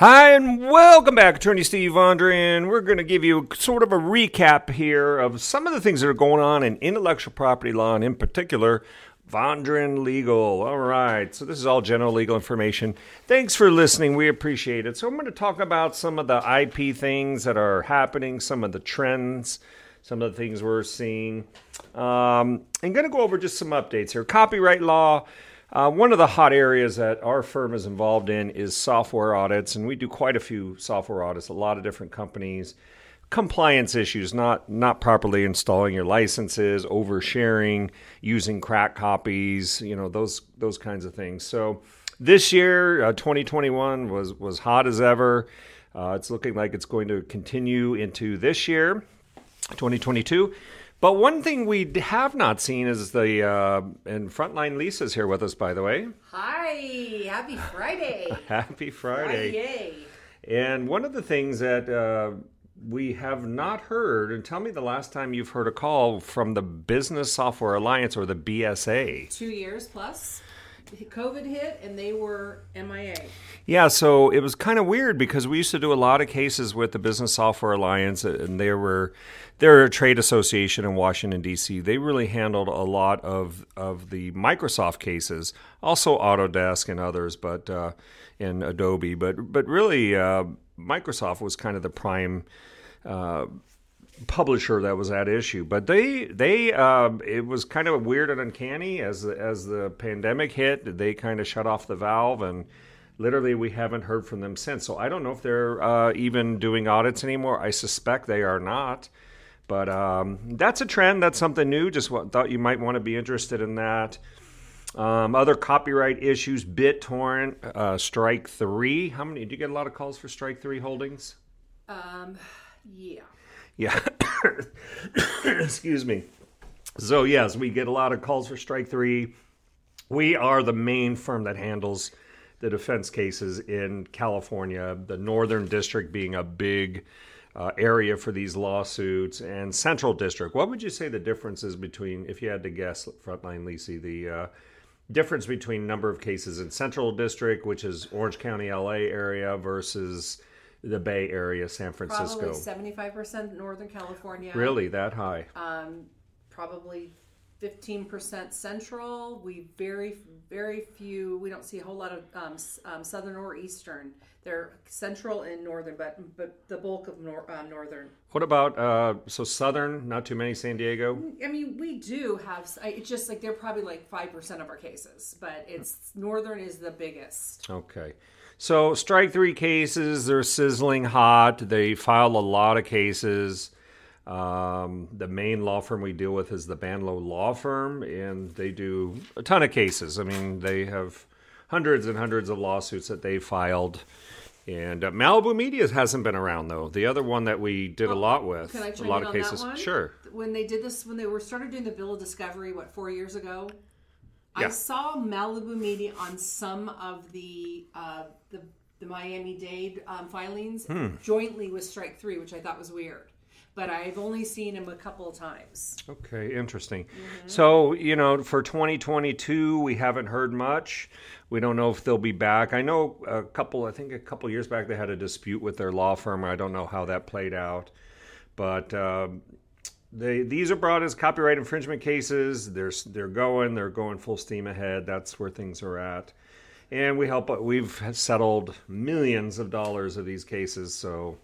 Hi, and welcome back, Attorney Steve Vondran. We're going to give you sort of a recap here of some of the things that are going on in intellectual property law, and in particular, Vondran Legal. All right, so this is all general legal information. Thanks for listening. We appreciate it. So, I'm going to talk about some of the IP things that are happening, some of the trends, some of the things we're seeing. Um, I'm going to go over just some updates here. Copyright law. Uh, one of the hot areas that our firm is involved in is software audits, and we do quite a few software audits, a lot of different companies. Compliance issues, not not properly installing your licenses, oversharing, using crack copies, you know those those kinds of things. So this year, uh, 2021 was was hot as ever. Uh, it's looking like it's going to continue into this year, 2022. But one thing we have not seen is the uh, and frontline Lisa's here with us, by the way. Hi, happy Friday. Happy Friday! Friday. And one of the things that uh, we have not heard, and tell me the last time you've heard a call from the Business Software Alliance or the BSA. Two years plus. COVID hit and they were MIA. Yeah, so it was kind of weird because we used to do a lot of cases with the Business Software Alliance, and they were they're a trade association in Washington D.C. They really handled a lot of of the Microsoft cases, also Autodesk and others, but uh, and Adobe, but but really uh, Microsoft was kind of the prime. Uh, publisher that was at issue. But they they uh, it was kind of weird and uncanny as as the pandemic hit. They kind of shut off the valve and. Literally, we haven't heard from them since. So I don't know if they're uh, even doing audits anymore. I suspect they are not. But um, that's a trend. That's something new. Just what, thought you might want to be interested in that. Um, other copyright issues: BitTorrent, uh, Strike Three. How many? Do you get a lot of calls for Strike Three holdings? Um, yeah. Yeah. Excuse me. So, yes, we get a lot of calls for strike three. We are the main firm that handles the defense cases in California, the Northern District being a big uh, area for these lawsuits, and Central District. What would you say the difference is between, if you had to guess, Frontline Lisi, the uh, difference between number of cases in Central District, which is Orange County, LA area, versus the Bay Area, San Francisco. Probably seventy-five percent Northern California. Really, that high? Um, probably fifteen percent Central. We very, very few. We don't see a whole lot of um, um, Southern or Eastern. They're Central and Northern, but but the bulk of nor- uh, Northern. What about uh, so Southern? Not too many San Diego. I mean, we do have. It's just like they're probably like five percent of our cases, but it's Northern is the biggest. Okay. So strike three cases. They're sizzling hot. They file a lot of cases. Um, the main law firm we deal with is the Bandlow Law Firm, and they do a ton of cases. I mean, they have hundreds and hundreds of lawsuits that they filed. And uh, Malibu Media hasn't been around though. The other one that we did a lot with, Can I a lot of cases. Sure. When they did this, when they were started doing the bill of discovery, what four years ago, Yeah. I saw Malibu Media on some of the uh, the, the Miami Dade um, filings Hmm. jointly with Strike Three, which I thought was weird. But I've only seen him a couple of times. Okay, interesting. Mm-hmm. So, you know, for 2022, we haven't heard much. We don't know if they'll be back. I know a couple, I think a couple years back, they had a dispute with their law firm. I don't know how that played out. But um, they, these are brought as copyright infringement cases. They're, they're going, they're going full steam ahead. That's where things are at. And we help, we've settled millions of dollars of these cases. So,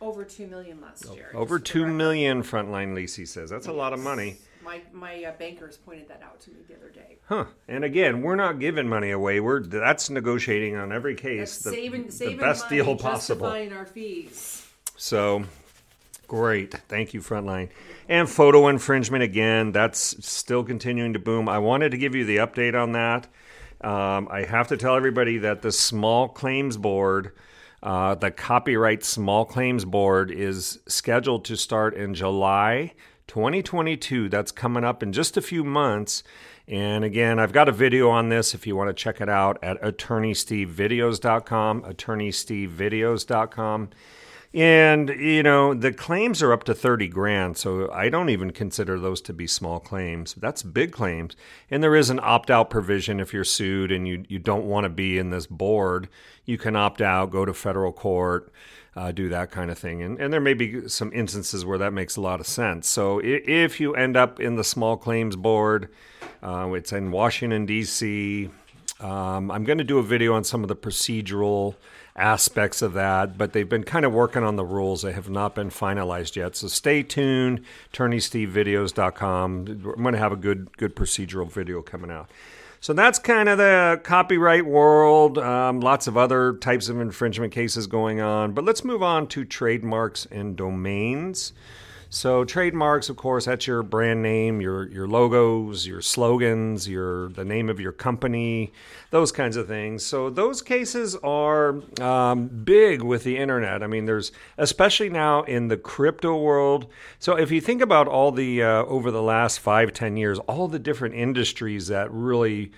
Over two million last year. over just for the 2 record. million, Frontline Lisi says. That's a lot of money. My my uh, bankers pointed that out to me the other day. Huh. And again, we're not giving money away. We're that's negotiating on every case That's the, saving the best money, deal possible. justifying our fees. So great. Thank you, Frontline. And photo infringement again, that's still continuing to boom. I wanted to give you the update on that. Um, I have to tell everybody that the Small Claims Board, uh, the Copyright Small Claims Board, is scheduled to start in July 2022. That's coming up in just a few months. And again, I've got a video on this if you want to check it out at attorneystevevideos.com, attorneystevevideos.com. And, you know, the claims are up to 30 grand. So I don't even consider those to be small claims. That's big claims. And there is an opt out provision if you're sued and you, you don't want to be in this board. You can opt out, go to federal court, uh, do that kind of thing. And, and there may be some instances where that makes a lot of sense. So if you end up in the small claims board, uh, it's in Washington, D.C. Um, I'm going to do a video on some of the procedural aspects of that, but they've been kind of working on the rules. They have not been finalized yet. So stay tuned. AttorneySteveVideos.com. I'm going to have a good good procedural video coming out. So that's kind of the copyright world. Um, lots of other types of infringement cases going on. But let's move on to trademarks and domains. So trademarks, of course, that's your brand name, your your logos, your slogans, your the name of your company, those kinds of things. So those cases are um, big with the internet. I mean, there's especially now in the crypto world. So if you think about all the uh, over the last five ten years, all the different industries that really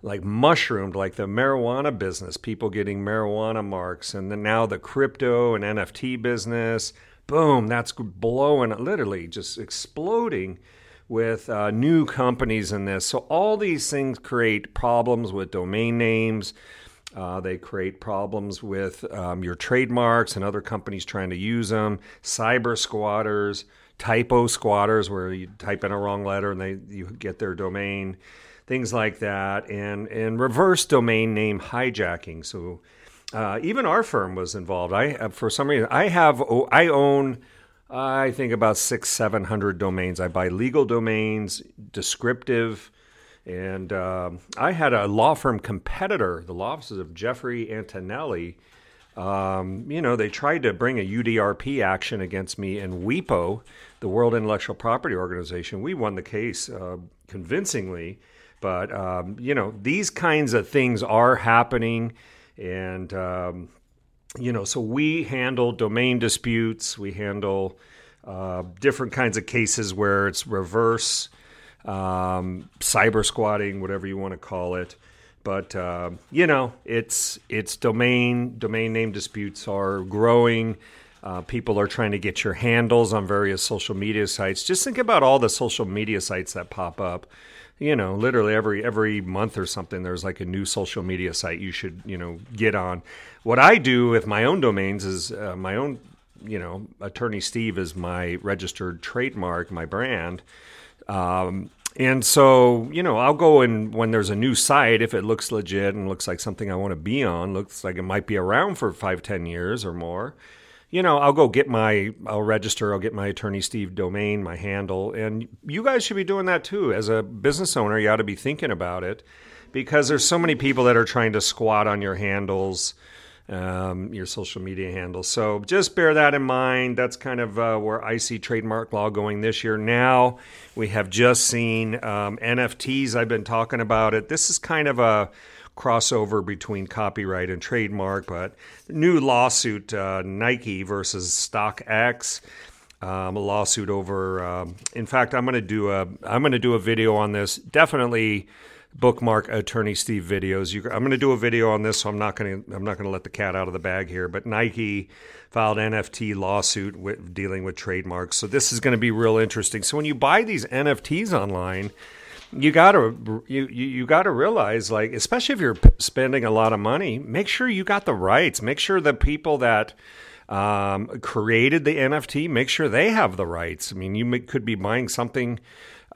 like mushroomed, like the marijuana business, people getting marijuana marks, and then now the crypto and NFT business boom, that's blowing, literally just exploding with uh, new companies in this. So all these things create problems with domain names. Uh, they create problems with um, your trademarks and other companies trying to use them. Cyber squatters, typo squatters, where you type in a wrong letter and they you get their domain, things like that, and and reverse domain name hijacking. So uh, even our firm was involved. I uh, for some reason I have I own I think about six seven hundred domains. I buy legal domains, descriptive, and uh, I had a law firm competitor, the law offices of Jeffrey Antonelli. Um, you know, they tried to bring a UDRP action against me and WIPO, the World Intellectual Property Organization. We won the case uh, convincingly, but um, you know, these kinds of things are happening. And, um, you know, so we handle domain disputes, we handle uh, different kinds of cases where it's reverse um, cyber squatting, whatever you want to call it. But uh, you know, it's it's domain domain name disputes are growing. Uh, people are trying to get your handles on various social media sites. Just think about all the social media sites that pop up you know, literally every every month or something, there's like a new social media site you should you know get on. What I do with my own domains is uh, my own, you know, Attorney Steve is my registered trademark, my brand. Um, and so, you know, I'll go and when there's a new site, if it looks legit and looks like something I want to be on, looks like it might be around for five, ten years or more, you know, I'll go get my, I'll register, I'll get my attorney Steve domain, my handle, and you guys should be doing that too. As a business owner, you ought to be thinking about it because there's so many people that are trying to squat on your handles, um, your social media handles. So just bear that in mind. That's kind of uh, where I see trademark law going this year. Now we have just seen um, NFTs. I've been talking about it. This is kind of a crossover between copyright and trademark, but new lawsuit uh, Nike versus StockX. Um, a lawsuit over. Um, in fact, I'm going to do a I'm going to do a video on this. Definitely bookmark attorney Steve videos. You, I'm going to do a video on this, so I'm not going to I'm not going to let the cat out of the bag here. But Nike filed NFT lawsuit with, dealing with trademarks, so this is going to be real interesting. So when you buy these NFTs online you gotta you you gotta realize like especially if you're spending a lot of money make sure you got the rights. Make sure the people that um, created the nft make sure they have the rights. I mean you may, could be buying something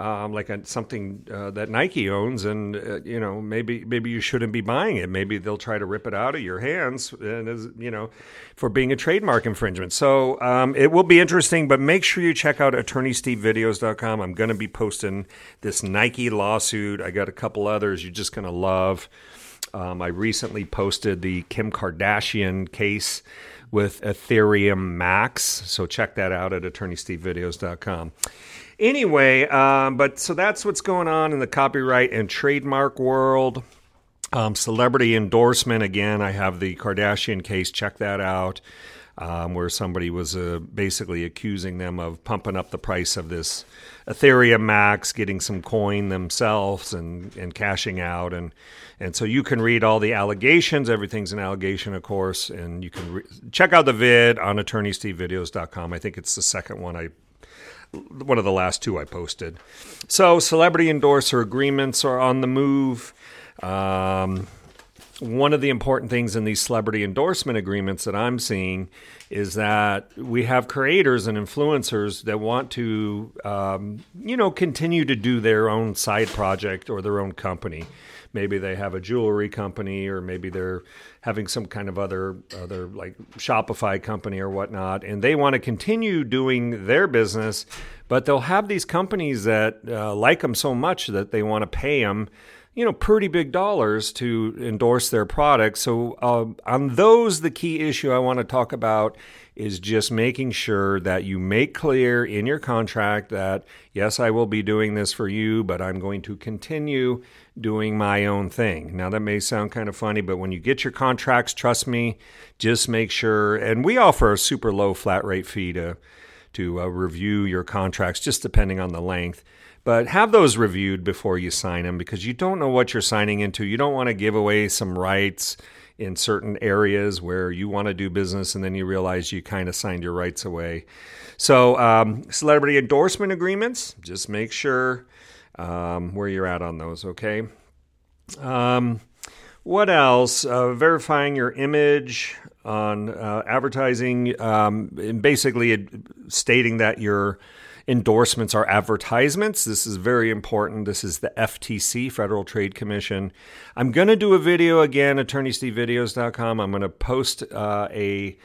um, like a, something uh, that Nike owns, and uh, you know maybe maybe you shouldn't be buying it. Maybe they'll try to rip it out of your hands, and as you know, for being a trademark infringement. So um, it will be interesting, but make sure you check out AttorneySteveVideos.com. I'm going to be posting this Nike lawsuit. I got a couple others you're just going to love. Um, I recently posted the Kim Kardashian case with Ethereum Max, so check that out at AttorneySteveVideos.com. Anyway, um, but so that's what's going on in the copyright and trademark world. Um, celebrity endorsement again. I have the Kardashian case. Check that out. um, where somebody was uh, basically accusing them of pumping up the price of this Ethereum Max, getting some coin themselves, and and cashing out, and and so you can read all the allegations. Everything's an allegation, of course, and you can re- check out the vid on AttorneySteveVideos.com. I think it's the second one I one of the last two I posted. So, celebrity endorser agreements are on the move. Um, one of the important things in these celebrity endorsement agreements that I'm seeing is that we have creators and influencers that want to, um, you know, continue to do their own side project or their own company. Maybe they have a jewelry company, or maybe they're having some kind of other other like Shopify company or whatnot, and they want to continue doing their business, but they'll have these companies that uh, like them so much that they want to pay them you know, pretty big dollars to endorse their products. So, uh, on those, the key issue I want to talk about is just making sure that you make clear in your contract that, yes, I will be doing this for you, but I'm going to continue doing my own thing. Now, that may sound kind of funny, but when you get your contracts, trust me, just make sure. And we offer a super low flat rate fee to, to uh, review your contracts, just depending on the length. But have those reviewed before you sign them because you don't know what you're signing into. You don't want to give away some rights in certain areas where you want to do business and then you realize you kind of signed your rights away. So, um, celebrity endorsement agreements, just make sure um, where you're at on those, okay? Um, what else? Uh, verifying your image on uh, advertising, um, and basically stating that you're endorsements are advertisements. This is very important. This is the FTC, Federal Trade Commission. I'm going to do a video again, attorneystevevideos.com. I'm going to post uh, a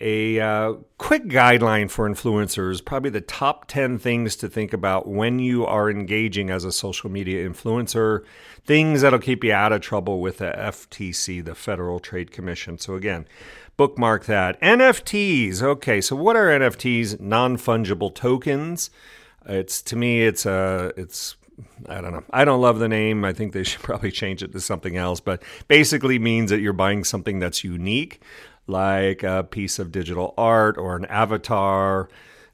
a uh, quick guideline for influencers, probably the top 10 things to think about when you are engaging as a social media influencer, things that'll keep you out of trouble with the FTC, the Federal Trade Commission. So, again, bookmark that. NFTs. Okay, so what are NFTs? Non fungible tokens. It's to me, it's a, uh, it's I don't know. I don't love the name. I think they should probably change it to something else. But basically means that you're buying something that's unique, like a piece of digital art or an avatar.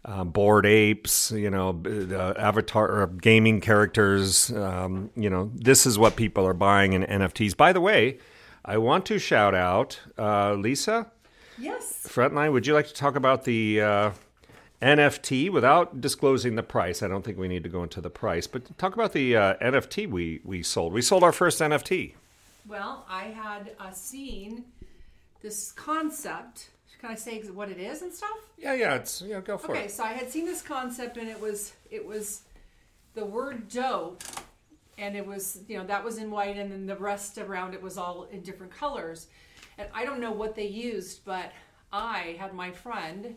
Uh, bored apes, you know, uh, avatar or gaming characters. Um, you know, this is what people are buying in NFTs. By the way, I want to shout out uh, Lisa. Yes. Frontline, would you like to talk about the uh, NFT without disclosing the price? I don't think we need to go into the price, but talk about the uh, NFT we, we sold. We sold our first NFT. Well, I had a seen this concept. Can I say what it is and stuff? Yeah, yeah, it's yeah. Go for okay, it. Okay, so I had seen this concept, and it was it was the word dope and it was you know that was in white and then the rest around it was all in different colors and i don't know what they used but i had my friend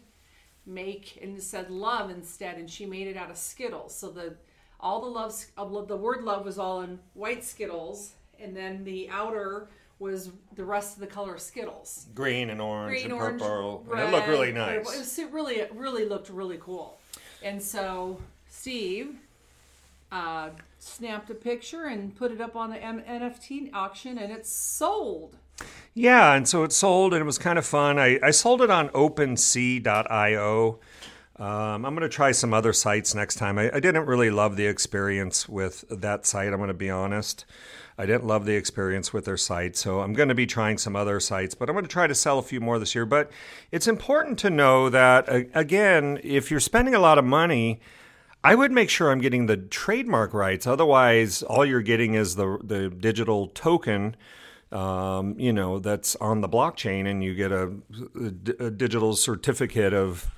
make and said love instead and she made it out of skittles so the all the love the word love was all in white skittles and then the outer was the rest of the color skittles green and orange green, and orange, purple red, and it looked really nice it was it really it really looked really cool and so steve uh, snapped a picture and put it up on the M- NFT auction, and it's sold. Yeah, and so it sold, and it was kind of fun. I, I sold it on OpenSea.io. Um, I'm going to try some other sites next time. I, I, didn't really love the experience with that site. I'm going to be honest. I didn't love the experience with their site, so I'm going to be trying some other sites, but I'm going to try to sell a few more this year. But it's important to know that, again, if you're spending a lot of money, I would make sure I'm getting the trademark rights. Otherwise, all you're getting is the the digital token, um, you know, that's on the blockchain, and you get a, a, digital certificate of,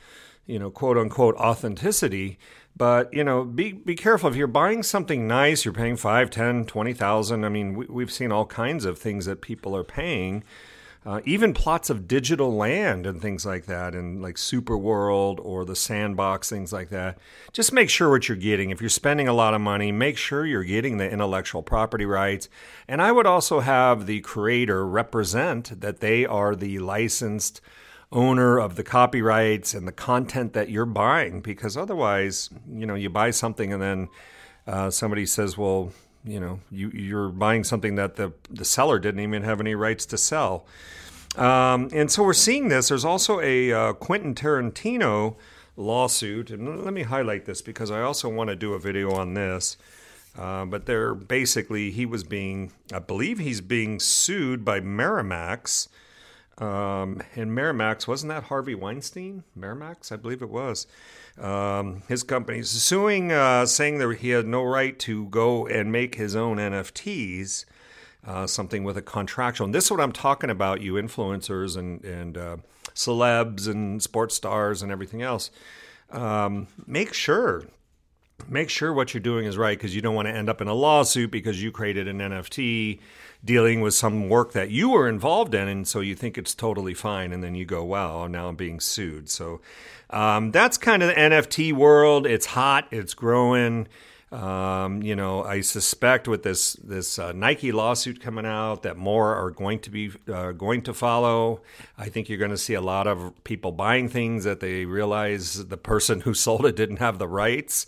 you know, quote unquote authenticity. But you know, be be careful if you're buying something nice. You're paying five, ten, twenty thousand. I mean, we, we've seen all kinds of things that people are paying uh, even plots of digital land and things like that, and like Super World or the Sandbox, things like that. Just make sure what you're getting. If you're spending a lot of money, make sure you're getting the intellectual property rights. And I would also have the creator represent that they are the licensed owner of the copyrights and the content that you're buying, because otherwise, you know, you buy something and then uh, somebody says, well, you know you you're buying something that the the seller didn't even have any rights to sell. Um, and so we're seeing this. There's also a uh, Quentin Tarantino lawsuit, and let me highlight this because I also want to do a video on this. Uh, but they're basically he was being, I believe he's being sued by Miramax. Um, and Miramax wasn't that Harvey Weinstein? Miramax, I believe it was. Um, his company is suing, uh, saying that he had no right to go and make his own NFTs uh, something with a contractual. And this is what I'm talking about, you influencers and and uh, celebs and sports stars and everything else. Um, make sure make sure what you're doing is right because you don't want to end up in a lawsuit because you created an NFT dealing with some work that you were involved in, and so you think it's totally fine, and then you go, "Wow, now I'm being sued." So um, that's kind of the NFT world. It's hot. It's growing. Um, you know, I suspect with this this uh, Nike lawsuit coming out that more are going to be uh, going to follow. I think you're going to see a lot of people buying things that they realize the person who sold it didn't have the rights,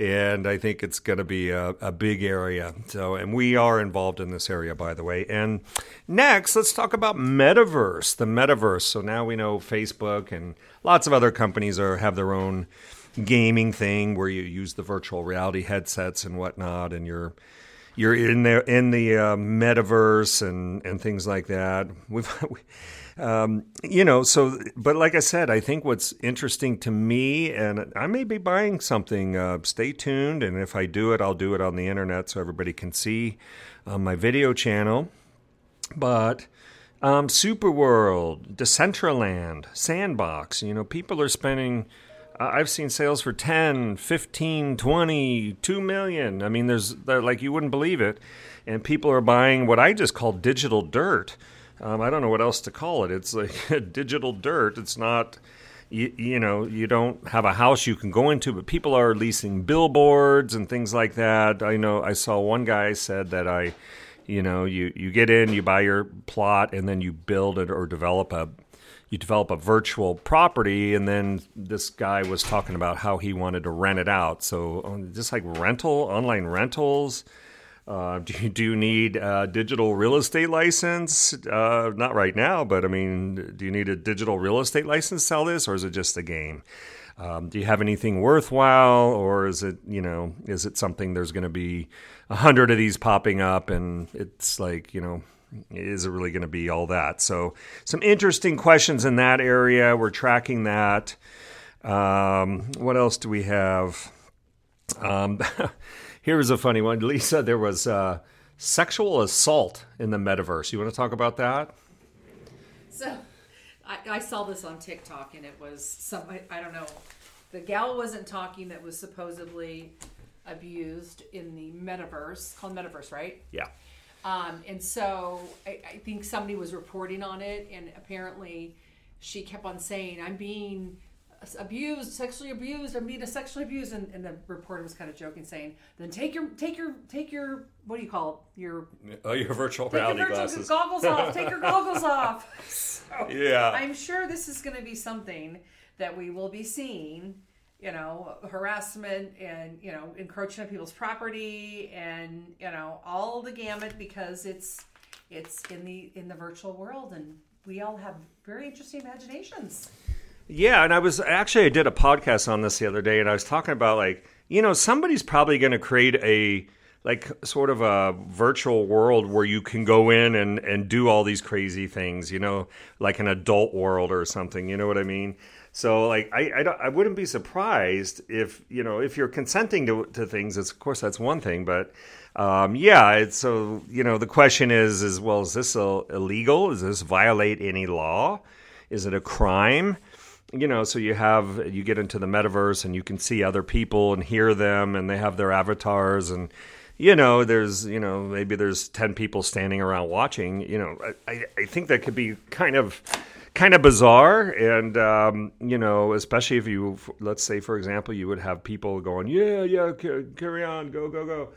and I think it's going to be a, a big area. So, and we are involved in this area, by the way. And next, let's talk about metaverse. The metaverse. So now we know Facebook and lots of other companies are have their own gaming thing where you use the virtual reality headsets and whatnot, and you're you're in there in the uh, metaverse and and things like that. We've. Um, you know, so, but like I said, I think what's interesting to me, and I may be buying something, uh, stay tuned. And if I do it, I'll do it on the internet so everybody can see on my video channel. But um, Super World, Decentraland, Sandbox, you know, people are spending I've seen sales for 10, 15, 20, 2 million. I mean, there's like you wouldn't believe it. And people are buying what I just call digital dirt. Um, I don't know what else to call it. It's like digital dirt. It's not, you, you, know, you don't have a house you can go into, but people are leasing billboards and things like that. I know I saw one guy said that I, you know, you, you get in, you buy your plot, and then you build it or develop a you develop a virtual property, and then this guy was talking about how he wanted to rent it out. So um, just like rental, online rentals. Uh, do, you, do you need a digital real estate license? Uh, not right now, but I mean, do you need a digital real estate license to sell this, or is it just a game? Um, do you have anything worthwhile, or is it you know is it something there's going to be a hundred of these popping up, and it's like you know is it really going to be all that? So, some interesting questions in that area. We're tracking that. Um, what else do we have? Um, here's a funny one. Lisa, there was uh, sexual assault in the metaverse. You want to talk about that? So, I, I saw this on TikTok and it was some, I, I don't know. The gal wasn't talking that was supposedly abused in the metaverse, called metaverse, right? Yeah. Um, and so I, I think somebody was reporting on it, and apparently she kept on saying, I'm being abused, sexually abused, I'm being sexually abused. And, and the reporter was kind of joking, saying, then take your, take your, take your, what do you call it? Your, oh, your virtual reality your virtual glasses. goggles off. Take your goggles off. So yeah. I'm sure this is going to be something that we will be seeing you know, harassment and, you know, encroaching on people's property and, you know, all the gamut because it's it's in the in the virtual world and we all have very interesting imaginations. Yeah, and I was actually I did a podcast on this the other day and I was talking about like, you know, somebody's probably going to create a like sort of a virtual world where you can go in and and do all these crazy things, you know, like an adult world or something, you know what I mean? So like I I, I, wouldn't be surprised if you know if you're consenting to to things. It's, of course that's one thing, but um, yeah. So you know the question is is well is this illegal? Does this violate any law? Is it a crime? You know, so you have you get into the metaverse and you can see other people and hear them, and they have their avatars and you know, there's, you know, maybe there's 10 people standing around watching, you know, I, I think that could be kind of kind of bizarre and um, you know especially if you let's say for example you would have people going yeah yeah carry on go go go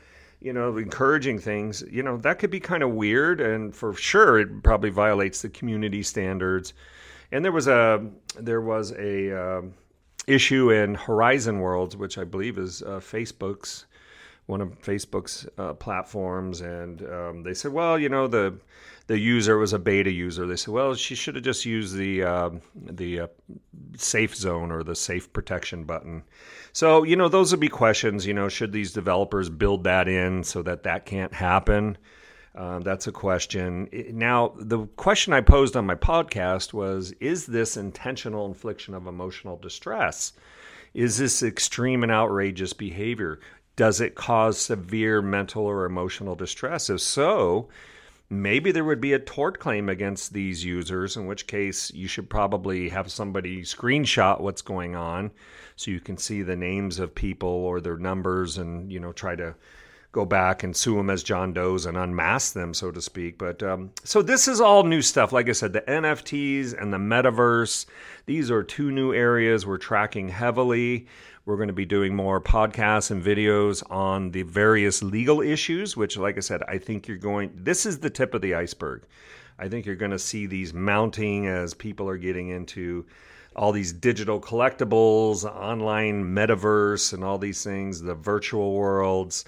you know encouraging things you know that could be kind of weird and for sure it probably violates the community standards and there was a there was a uh, issue in horizon worlds which i believe is uh, facebook's one of Facebook's uh, platforms, and um, they said, well, you know, the the user was a beta user. They said, well, she should have just used the uh, the uh, safe zone or the safe protection button. So, you know, those would be questions. You know, should these developers build that in so that that can't happen? Um, that's a question. Now, the question I posed on my podcast was Is this intentional infliction of emotional distress? Is this extreme and outrageous behavior? Does it cause severe mental or emotional distress? If so, maybe there would be a tort claim against these users, in which case you should probably have somebody screenshot what's going on so you can see the names of people or their numbers and, you know, try to go back and sue them as John Doe's and unmask them, so to speak. But um, so this is all new stuff. Like I said, the NFTs and the metaverse, these are two new areas we're tracking heavily. We're going to be doing more podcasts and videos on the various legal issues, which, like I said, I think you're going, this is the tip of the iceberg. I think you're going to see these mounting as people are getting into all these digital collectibles, online metaverse, and all these things, the virtual worlds.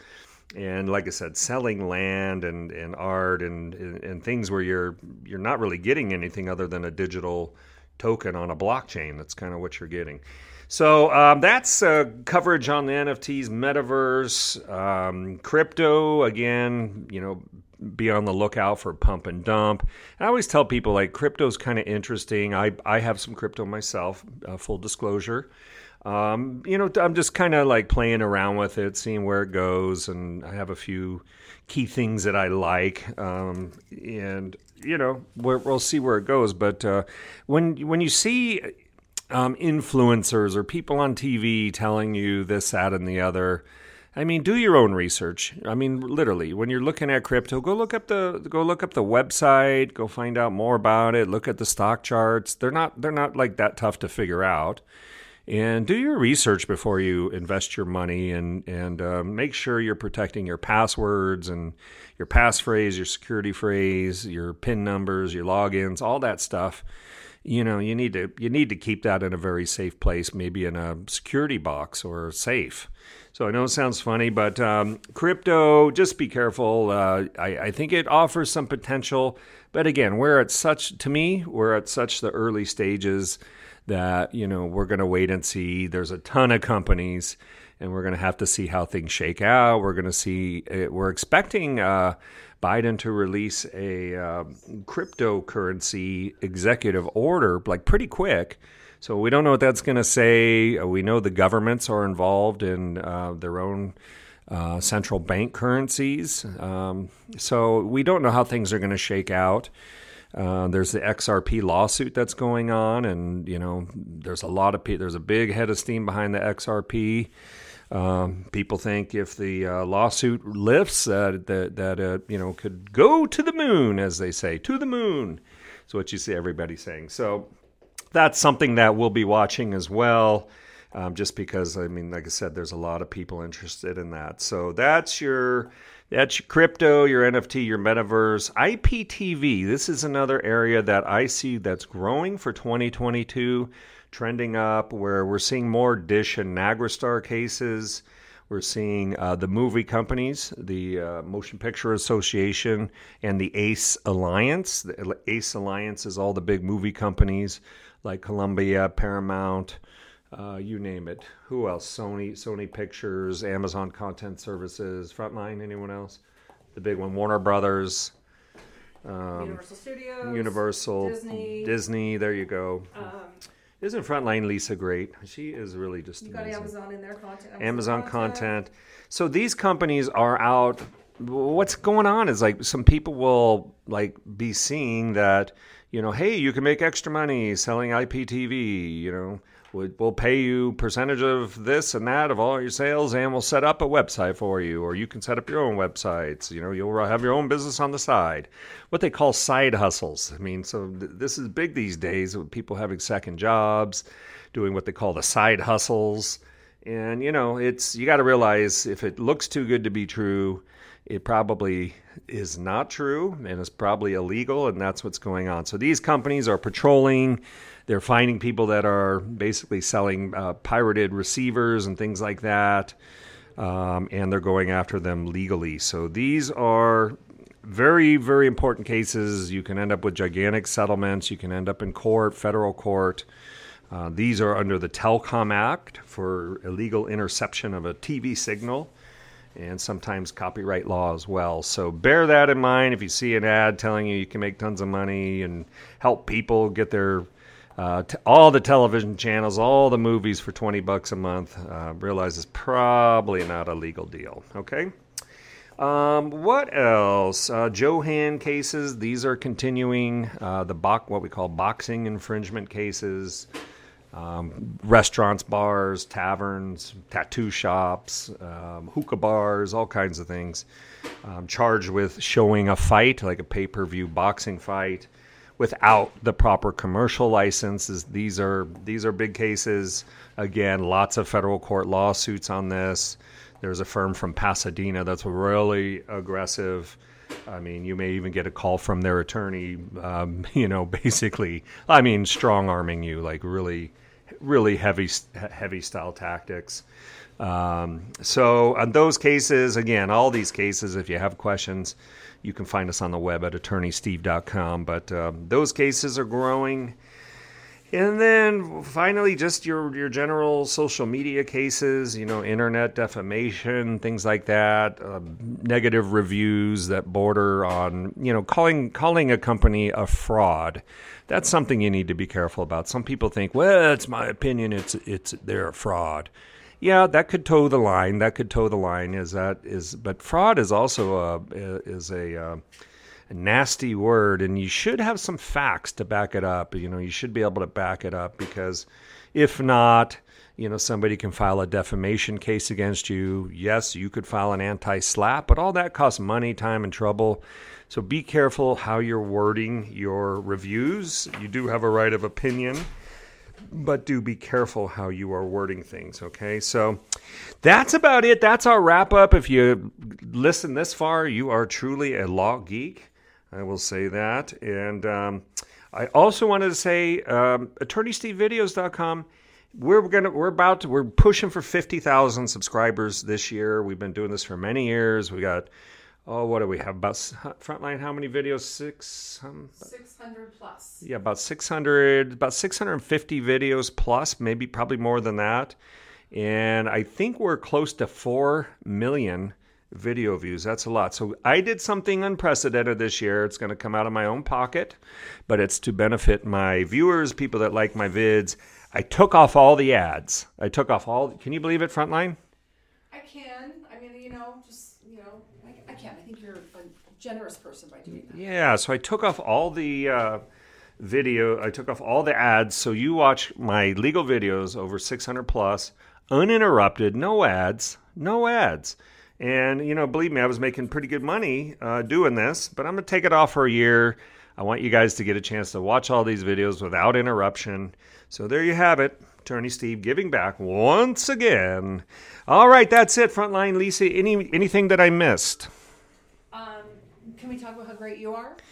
And like I said, selling land and, and art and, and, and things where you're you're not really getting anything other than a digital token on a blockchain. That's kind of what you're getting. So um, that's uh, coverage on the NFTs, metaverse, um, crypto. Again, you know, be on the lookout for pump and dump. I always tell people like crypto's kind of interesting. I I have some crypto myself. Uh, full disclosure. Um, you know, I'm just kind of like playing around with it, seeing where it goes, and I have a few key things that I like, um, and you know, we'll see where it goes. But uh, when when you see um, influencers or people on TV telling you this, that, and the other. I mean, do your own research. I mean, literally, when you're looking at crypto, go look up the go look up the website, go find out more about it. Look at the stock charts. They're not they're not like that tough to figure out. And do your research before you invest your money, and and uh, make sure you're protecting your passwords and your passphrase, your security phrase, your PIN numbers, your logins, all that stuff. You know you need to you need to keep that in a very safe place maybe in a security box or safe. So i know it sounds funny but um, crypto just be careful. Uh, I, I think it offers some potential but again we're at such to me we're at such the early stages that you know we're going to wait and see there's a ton of companies and we're going to have to see how things shake out we're going to see uh, we're expecting uh, Biden to release a uh, cryptocurrency executive order, like pretty quick. So we don't know what that's going to say. Uh, we know the governments are involved in uh, their own uh, central bank currencies. Um, so we don't know how things are going to shake out. Uh, there's the XRP lawsuit that's going on, and you know there's a lot of pe- there's a big head of steam behind the XRP. Um, people think if the uh, lawsuit lifts, uh, that that uh, you know could go to the moon, as they say, to the moon. Is what you see everybody saying. So that's something that we'll be watching as well. Um, just because I mean, like I said, there's a lot of people interested in that. So that's your that's your crypto, your NFT, your metaverse, IPTV. This is another area that I see that's growing for 2022 trending up, where we're seeing more Dish and Nagrastar cases. We're seeing uh, the movie companies, the uh, Motion Picture Association, and the ACE Alliance. The ACE Alliance is all the big movie companies like Columbia, Paramount, uh, you name it. Who else? Sony, Sony Pictures, Amazon Content Services, Frontline. Anyone else? The big one, Warner Brothers. Um, Universal Studios, Universal, Disney. Disney. There you go. Um, isn't Frontline Lisa great? She is really just you got amazing. Amazon in their content. Amazon content. So these companies are out. What's going on is like some people will like be seeing that you know, hey, you can make extra money selling IPTV. You know, we'll pay you percentage of this and that of all your sales, and we'll set up a website for you, or you can set up your own websites. You know, you'll have your own business on the side. What they call side hustles. I mean, so th- this is big these days with people having second jobs, doing what they call the side hustles. And you know, it's you got to realize if it looks too good to be true, it probably is not true and it's probably illegal, and that's what's going on. So these companies are patrolling. They're finding people that are basically selling uh, pirated receivers and things like that. um, and they're going after them legally. So these are very, very important cases. You can end up with gigantic settlements. You can end up in court, federal court. Uh, these are under the Telecom Act for illegal interception of a TV signal and sometimes copyright law as well. So bear that in mind if you see an ad telling you you can make tons of money and help people get their uh, t- all the television channels, all the movies for 20 bucks a month. Uh, realize it's probably not a legal deal. Okay. Um, what else? Uh, Joe Hand cases. These are continuing. Uh, the bo- what we call boxing infringement cases. Um, restaurants, bars, taverns, tattoo shops, um, hookah bars, all kinds of things. Um, charged with showing a fight, like a pay per view boxing fight, without the proper commercial licenses. These are these are big cases. Again, lots of federal court lawsuits on this. There's a firm from Pasadena that's really aggressive. I mean, you may even get a call from their attorney, um, you know, basically, I mean, strong arming you, like really really heavy heavy style tactics. Um, so on those cases, again, all these cases, if you have questions, you can find us on the web at attorneysteve.com. But um, those cases are growing. And then finally, just your your general social media cases, you know, internet defamation, things like that, uh, negative reviews that border on, you know, calling calling a company a fraud. That's something you need to be careful about. Some people think, well, it's my opinion, it's it's they're a fraud. Yeah, that could toe the line. That could toe the line. Is that is, but fraud is also a is a uh, nasty word, and you should have some facts to back it up. You know, you should be able to back it up because if not, you know, somebody can file a defamation case against you. Yes, you could file an anti-SLAPP but all that costs money, time, and trouble. So be careful how you're wording your reviews. You do have a right of opinion but do be careful how you are wording things. Okay, so that's about it. That's our wrap up. If you listen this far, you are truly a law geek. I will say that. And um, I also wanted to say, um, AttorneySteveVideos.com. We're gonna we're about to we're pushing for fifty thousand subscribers this year. We've been doing this for many years. We got oh what do we have about frontline? How many videos? Six. Um, Six hundred plus. Yeah, about six hundred, about six hundred and fifty videos plus, maybe probably more than that. And I think we're close to four million video views. That's a lot. So I did something unprecedented this year. It's going to come out of my own pocket, but it's to benefit my viewers, people that like my vids. I took off all the ads. I took off all. Can you believe it, Frontline? I can. I mean, you know, just you know, I, I can. I think you're a generous person by doing that. Yeah. So I took off all the. Uh, video i took off all the ads so you watch my legal videos over 600 plus uninterrupted no ads no ads and, you know, believe me, I was making pretty good money uh, doing this, but I'm going to take it off for a year. I want you guys to get a chance to watch all these videos without interruption. So there you have it. Attorney Steve giving back once again. All right, that's it. Frontline Lisa. Any anything that I missed? Um, can we talk about how great you are?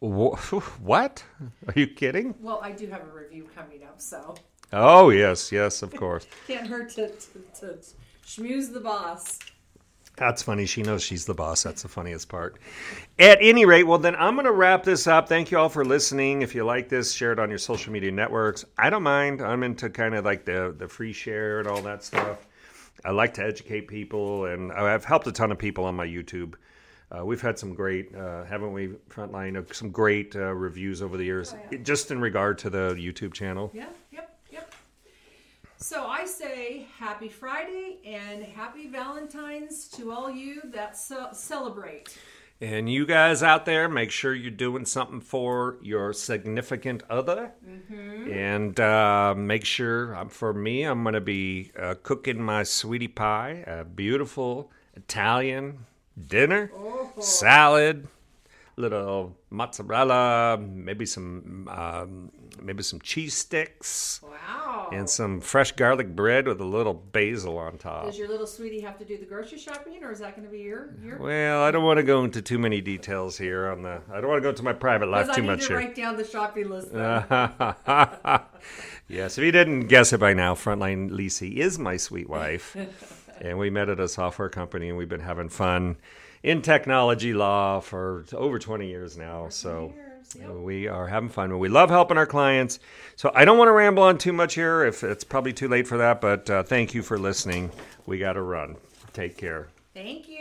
What? Are you kidding? Well, I do have a review coming up, so. Oh yes, yes, of course. Can't hurt to, to, to schmooze the boss. That's funny. She knows she's the boss. That's the funniest part. At any rate, well, then I'm going to wrap this up. Thank you all for listening. If you like this, share it on your social media networks. I don't mind. I'm into kind of like the, the free share and all that stuff. I like to educate people, and I've helped a ton of people on my YouTube. Uh, we've had some great, uh, haven't we, Frontline, some great uh, reviews over the years, oh, yeah. just in regard to the YouTube channel. Yeah. So I say happy Friday and happy Valentine's to all you that ce- celebrate. And you guys out there, make sure you're doing something for your significant other. Mm-hmm. And uh, make sure, um, for me, I'm going to be uh, cooking my sweetie pie, a beautiful Italian dinner, oh. salad, little mozzarella, maybe some um, maybe some cheese sticks. Wow. And some fresh garlic bread with a little basil on top. Does your little sweetie have to do the grocery shopping, or is that going to be your, your? Well, I don't want to go into too many details here on the. I don't want to go into my private life too much to here. Write down the shopping list. yes, if you didn't guess it by now, Frontline Lisi is my sweet wife. and we met at a software company, and we've been having fun in technology law for over 20 years now. so years, yep. we are having fun. We love helping our clients. So I don't want to ramble on too much here. If it's probably too late for that, but uh, thank you for listening. We got to run. Take care. Thank you.